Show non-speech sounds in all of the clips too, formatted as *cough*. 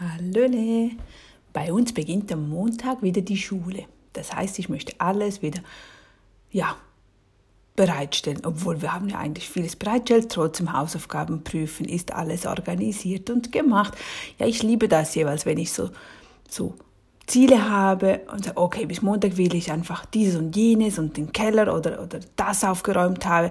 Hallöle! Bei uns beginnt am Montag wieder die Schule. Das heißt, ich möchte alles wieder, ja, bereitstellen. Obwohl wir haben ja eigentlich vieles bereitgestellt, trotzdem Hausaufgaben prüfen, ist alles organisiert und gemacht. Ja, ich liebe das jeweils, wenn ich so, so Ziele habe und sage, okay, bis Montag will ich einfach dieses und jenes und den Keller oder, oder das aufgeräumt habe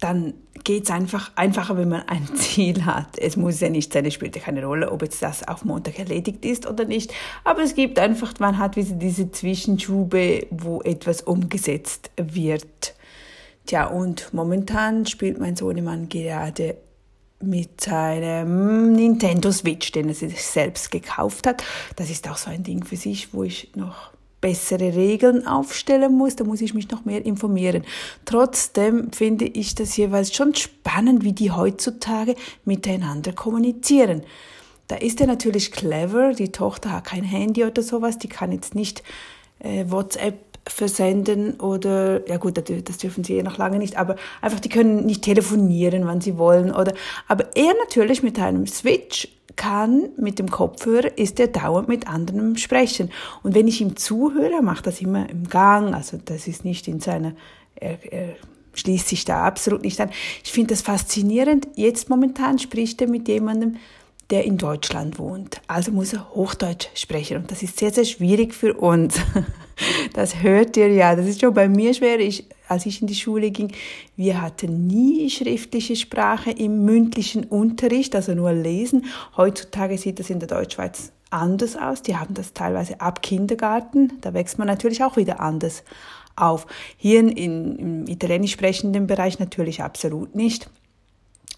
dann geht es einfach einfacher, wenn man ein *laughs* Ziel hat. Es muss ja nicht sein, es spielt ja keine Rolle, ob jetzt das auf Montag erledigt ist oder nicht. Aber es gibt einfach, man hat diese Zwischenschube, wo etwas umgesetzt wird. Tja, und momentan spielt mein Sohnemann gerade mit seinem Nintendo Switch, den er sich selbst gekauft hat. Das ist auch so ein Ding für sich, wo ich noch bessere Regeln aufstellen muss, da muss ich mich noch mehr informieren. Trotzdem finde ich das jeweils schon spannend, wie die heutzutage miteinander kommunizieren. Da ist er natürlich clever, die Tochter hat kein Handy oder sowas, die kann jetzt nicht äh, WhatsApp versenden oder, ja gut, das dürfen sie eh noch lange nicht, aber einfach, die können nicht telefonieren, wann sie wollen oder, aber er natürlich mit einem Switch kann mit dem Kopfhörer, ist er dauernd mit anderen sprechen. Und wenn ich ihm zuhöre, macht das immer im Gang, also das ist nicht in seiner, er, er schließt sich da absolut nicht an. Ich finde das faszinierend. Jetzt momentan spricht er mit jemandem, der in Deutschland wohnt. Also muss er Hochdeutsch sprechen. Und das ist sehr, sehr schwierig für uns. *laughs* Das hört ihr ja. Das ist schon bei mir schwer. Ich, als ich in die Schule ging, wir hatten nie schriftliche Sprache im mündlichen Unterricht, also nur lesen. Heutzutage sieht das in der Deutschschweiz anders aus. Die haben das teilweise ab Kindergarten. Da wächst man natürlich auch wieder anders auf. Hier in, im italienisch sprechenden Bereich natürlich absolut nicht.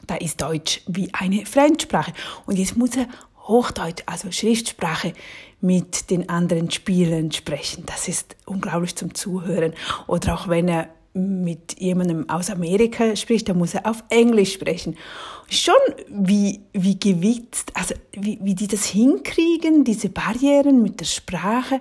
Da ist Deutsch wie eine Fremdsprache. Und jetzt muss er Hochdeutsch, also Schriftsprache, mit den anderen Spielern sprechen. Das ist unglaublich zum Zuhören. Oder auch wenn er mit jemandem aus Amerika spricht, dann muss er auf Englisch sprechen. Schon wie, wie gewitzt, also wie, wie die das hinkriegen, diese Barrieren mit der Sprache.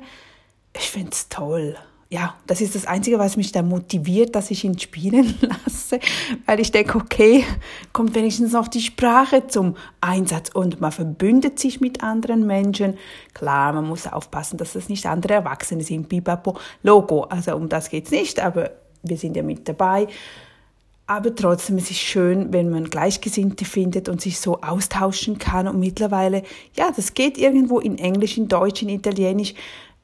Ich finde es toll ja, das ist das Einzige, was mich da motiviert, dass ich ihn spielen *laughs* lasse, weil ich denke, okay, kommt wenigstens noch die Sprache zum Einsatz und man verbündet sich mit anderen Menschen. Klar, man muss aufpassen, dass das nicht andere Erwachsene sind, Bibapo, Logo, also um das geht's nicht, aber wir sind ja mit dabei. Aber trotzdem, es ist schön, wenn man Gleichgesinnte findet und sich so austauschen kann. Und mittlerweile, ja, das geht irgendwo in Englisch, in Deutsch, in Italienisch.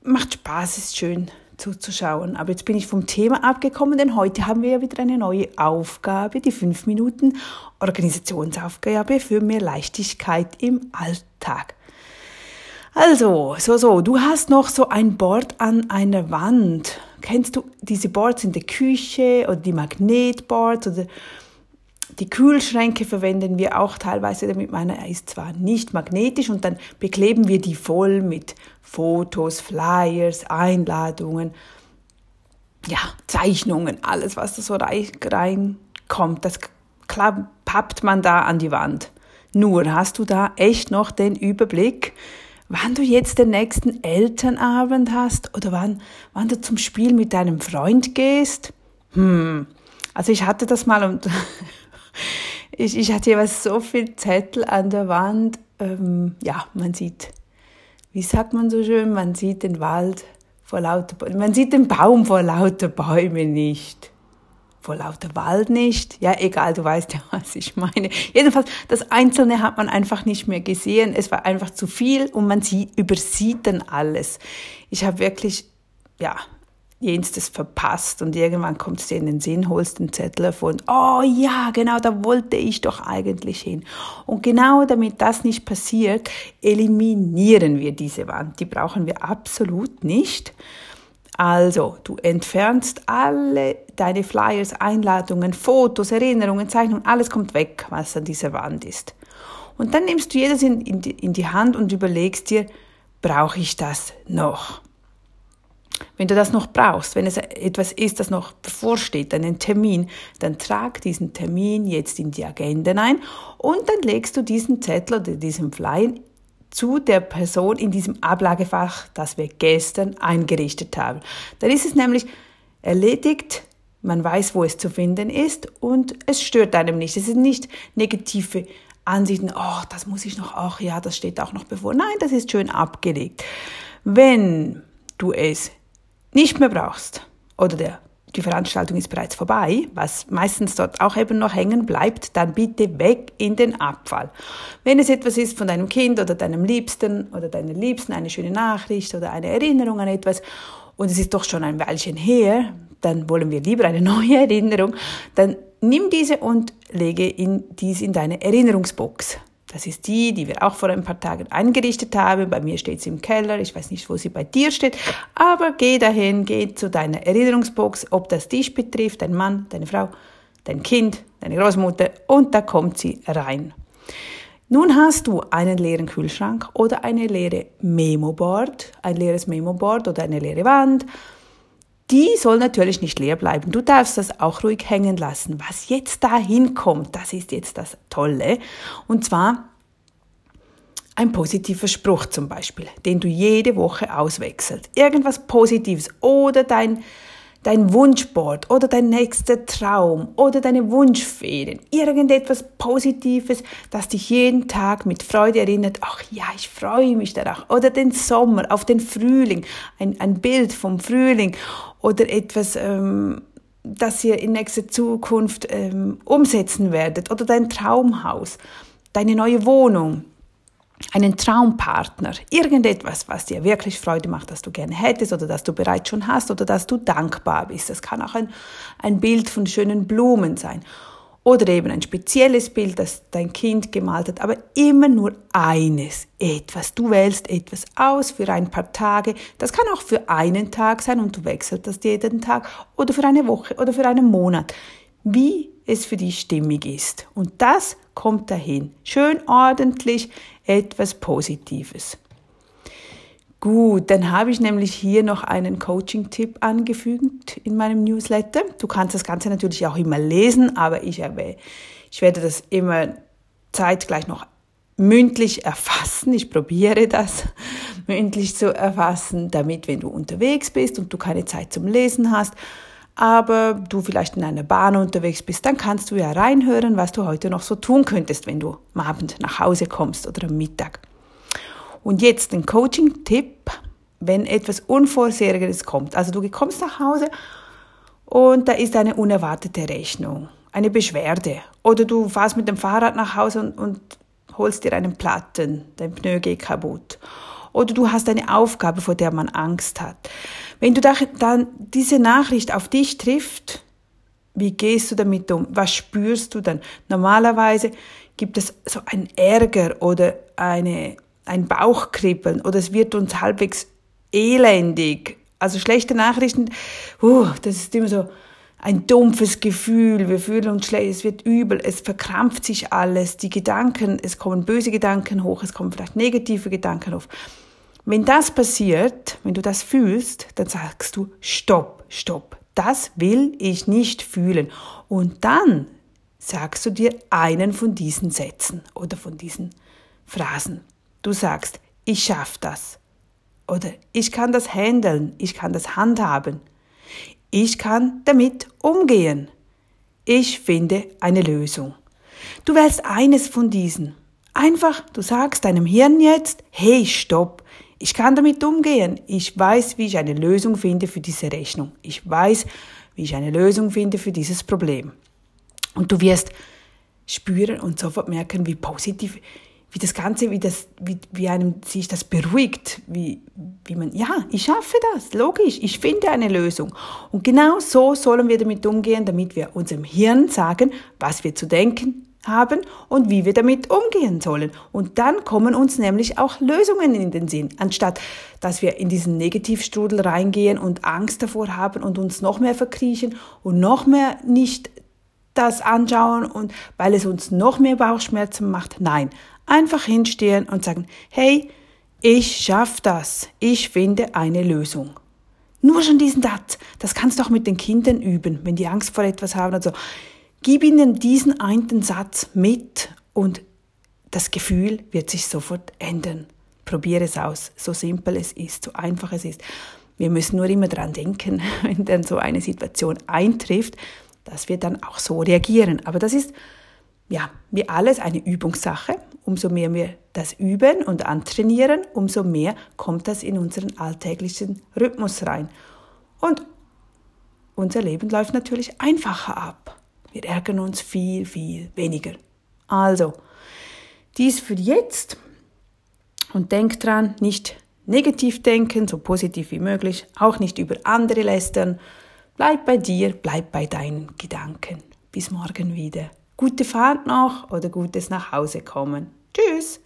Macht Spaß, ist schön zuzuschauen. Aber jetzt bin ich vom Thema abgekommen, denn heute haben wir ja wieder eine neue Aufgabe, die 5 Minuten Organisationsaufgabe für mehr Leichtigkeit im Alltag. Also, so, so, du hast noch so ein Board an einer Wand. Kennst du diese Boards in der Küche oder die Magnetboards oder die Kühlschränke verwenden wir auch teilweise, damit? Meiner ist zwar nicht magnetisch und dann bekleben wir die voll mit Fotos, Flyers, Einladungen, ja, Zeichnungen, alles, was da so reinkommt, das pappt man da an die Wand. Nur hast du da echt noch den Überblick, wann du jetzt den nächsten Elternabend hast oder wann, wann du zum Spiel mit deinem Freund gehst? Hm, also ich hatte das mal und *laughs* ich, ich hatte jeweils so viel Zettel an der Wand. Ähm, ja, man sieht, wie sagt man so schön, man sieht den Wald vor lauter Bäumen, man sieht den Baum vor lauter Bäume nicht. Vor lauter Wald nicht. Ja, egal, du weißt ja, *laughs* was ich meine. Jedenfalls, das Einzelne hat man einfach nicht mehr gesehen. Es war einfach zu viel und man sieht, übersieht dann alles. Ich habe wirklich, ja, jenstes verpasst und irgendwann kommt es dir in den Sinn, holst den Zettel hervor und oh ja, genau, da wollte ich doch eigentlich hin. Und genau damit das nicht passiert, eliminieren wir diese Wand. Die brauchen wir absolut nicht. Also, du entfernst alle deine Flyers, Einladungen, Fotos, Erinnerungen, Zeichnungen, alles kommt weg, was an dieser Wand ist. Und dann nimmst du jedes in, in, in die Hand und überlegst dir, brauche ich das noch? Wenn du das noch brauchst, wenn es etwas ist, das noch bevorsteht, einen Termin, dann trag diesen Termin jetzt in die Agenda ein und dann legst du diesen Zettel oder diesen Flyer zu der Person in diesem Ablagefach, das wir gestern eingerichtet haben. Dann ist es nämlich erledigt, man weiß, wo es zu finden ist und es stört einem nicht. Es sind nicht negative Ansichten, oh, das muss ich noch, ach ja, das steht auch noch bevor. Nein, das ist schön abgelegt. Wenn du es nicht mehr brauchst oder der die Veranstaltung ist bereits vorbei, was meistens dort auch eben noch hängen bleibt, dann bitte weg in den Abfall. Wenn es etwas ist von deinem Kind oder deinem Liebsten oder deiner Liebsten, eine schöne Nachricht oder eine Erinnerung an etwas und es ist doch schon ein Weilchen her, dann wollen wir lieber eine *laughs* neue Erinnerung, dann nimm diese und lege in, dies in deine Erinnerungsbox. Das ist die, die wir auch vor ein paar Tagen eingerichtet haben. Bei mir steht sie im Keller. Ich weiß nicht, wo sie bei dir steht. Aber geh dahin, geh zu deiner Erinnerungsbox, ob das dich betrifft, dein Mann, deine Frau, dein Kind, deine Großmutter. Und da kommt sie rein. Nun hast du einen leeren Kühlschrank oder eine leere Memo-Board, ein leeres Memo-Board oder eine leere Wand die soll natürlich nicht leer bleiben. Du darfst das auch ruhig hängen lassen. Was jetzt dahin kommt, das ist jetzt das Tolle. Und zwar ein positiver Spruch zum Beispiel, den du jede Woche auswechselst. Irgendwas Positives oder dein, dein Wunschboard oder dein nächster Traum oder deine Wunschferien. Irgendetwas Positives, das dich jeden Tag mit Freude erinnert. Ach ja, ich freue mich darauf. Oder den Sommer, auf den Frühling. Ein, ein Bild vom Frühling oder etwas, ähm, das ihr in nächster Zukunft ähm, umsetzen werdet oder dein Traumhaus, deine neue Wohnung, einen Traumpartner, irgendetwas, was dir wirklich Freude macht, das du gerne hättest oder das du bereits schon hast oder dass du dankbar bist. Das kann auch ein, ein Bild von schönen Blumen sein. Oder eben ein spezielles Bild, das dein Kind gemalt hat, aber immer nur eines, etwas. Du wählst etwas aus für ein paar Tage. Das kann auch für einen Tag sein und du wechselst das jeden Tag oder für eine Woche oder für einen Monat. Wie es für dich stimmig ist. Und das kommt dahin. Schön ordentlich etwas Positives. Gut, dann habe ich nämlich hier noch einen Coaching-Tipp angefügt in meinem Newsletter. Du kannst das Ganze natürlich auch immer lesen, aber ich, habe, ich werde das immer zeitgleich noch mündlich erfassen. Ich probiere das mündlich zu erfassen, damit, wenn du unterwegs bist und du keine Zeit zum Lesen hast, aber du vielleicht in einer Bahn unterwegs bist, dann kannst du ja reinhören, was du heute noch so tun könntest, wenn du am Abend nach Hause kommst oder am Mittag. Und jetzt ein Coaching-Tipp, wenn etwas Unvorhergesehenes kommt. Also du kommst nach Hause und da ist eine unerwartete Rechnung, eine Beschwerde. Oder du fährst mit dem Fahrrad nach Hause und, und holst dir einen Platten, dein Pneu geht kaputt. Oder du hast eine Aufgabe, vor der man Angst hat. Wenn du dann diese Nachricht auf dich trifft, wie gehst du damit um? Was spürst du dann? Normalerweise gibt es so ein Ärger oder eine ein Bauchkribbeln oder es wird uns halbwegs elendig. Also schlechte Nachrichten, uh, das ist immer so ein dumpfes Gefühl, wir fühlen uns schlecht, es wird übel, es verkrampft sich alles, die Gedanken, es kommen böse Gedanken hoch, es kommen vielleicht negative Gedanken hoch. Wenn das passiert, wenn du das fühlst, dann sagst du, stopp, stopp, das will ich nicht fühlen. Und dann sagst du dir einen von diesen Sätzen oder von diesen Phrasen. Du sagst, ich schaff das. Oder ich kann das handeln, ich kann das handhaben. Ich kann damit umgehen. Ich finde eine Lösung. Du wählst eines von diesen. Einfach, du sagst deinem Hirn jetzt, hey, stopp, ich kann damit umgehen. Ich weiß, wie ich eine Lösung finde für diese Rechnung. Ich weiß, wie ich eine Lösung finde für dieses Problem. Und du wirst spüren und sofort merken, wie positiv wie das Ganze, wie, das, wie, wie einem sich das beruhigt, wie, wie man, ja, ich schaffe das, logisch, ich finde eine Lösung. Und genau so sollen wir damit umgehen, damit wir unserem Hirn sagen, was wir zu denken haben und wie wir damit umgehen sollen. Und dann kommen uns nämlich auch Lösungen in den Sinn, anstatt dass wir in diesen Negativstrudel reingehen und Angst davor haben und uns noch mehr verkriechen und noch mehr nicht das anschauen und weil es uns noch mehr Bauchschmerzen macht. Nein, Einfach hinstehen und sagen, hey, ich schaff das. Ich finde eine Lösung. Nur schon diesen Satz. Das kannst du auch mit den Kindern üben, wenn die Angst vor etwas haben. Also gib ihnen diesen einen Satz mit und das Gefühl wird sich sofort ändern. Probiere es aus, so simpel es ist, so einfach es ist. Wir müssen nur immer dran denken, *laughs* wenn dann so eine Situation eintrifft, dass wir dann auch so reagieren. Aber das ist ja, wie alles eine Übungssache. Umso mehr wir das üben und antrainieren, umso mehr kommt das in unseren alltäglichen Rhythmus rein. Und unser Leben läuft natürlich einfacher ab. Wir ärgern uns viel, viel weniger. Also, dies für jetzt. Und denk dran, nicht negativ denken, so positiv wie möglich, auch nicht über andere lästern. Bleib bei dir, bleib bei deinen Gedanken. Bis morgen wieder. Gute Fahrt noch oder gutes Nachhause kommen. Tschüss!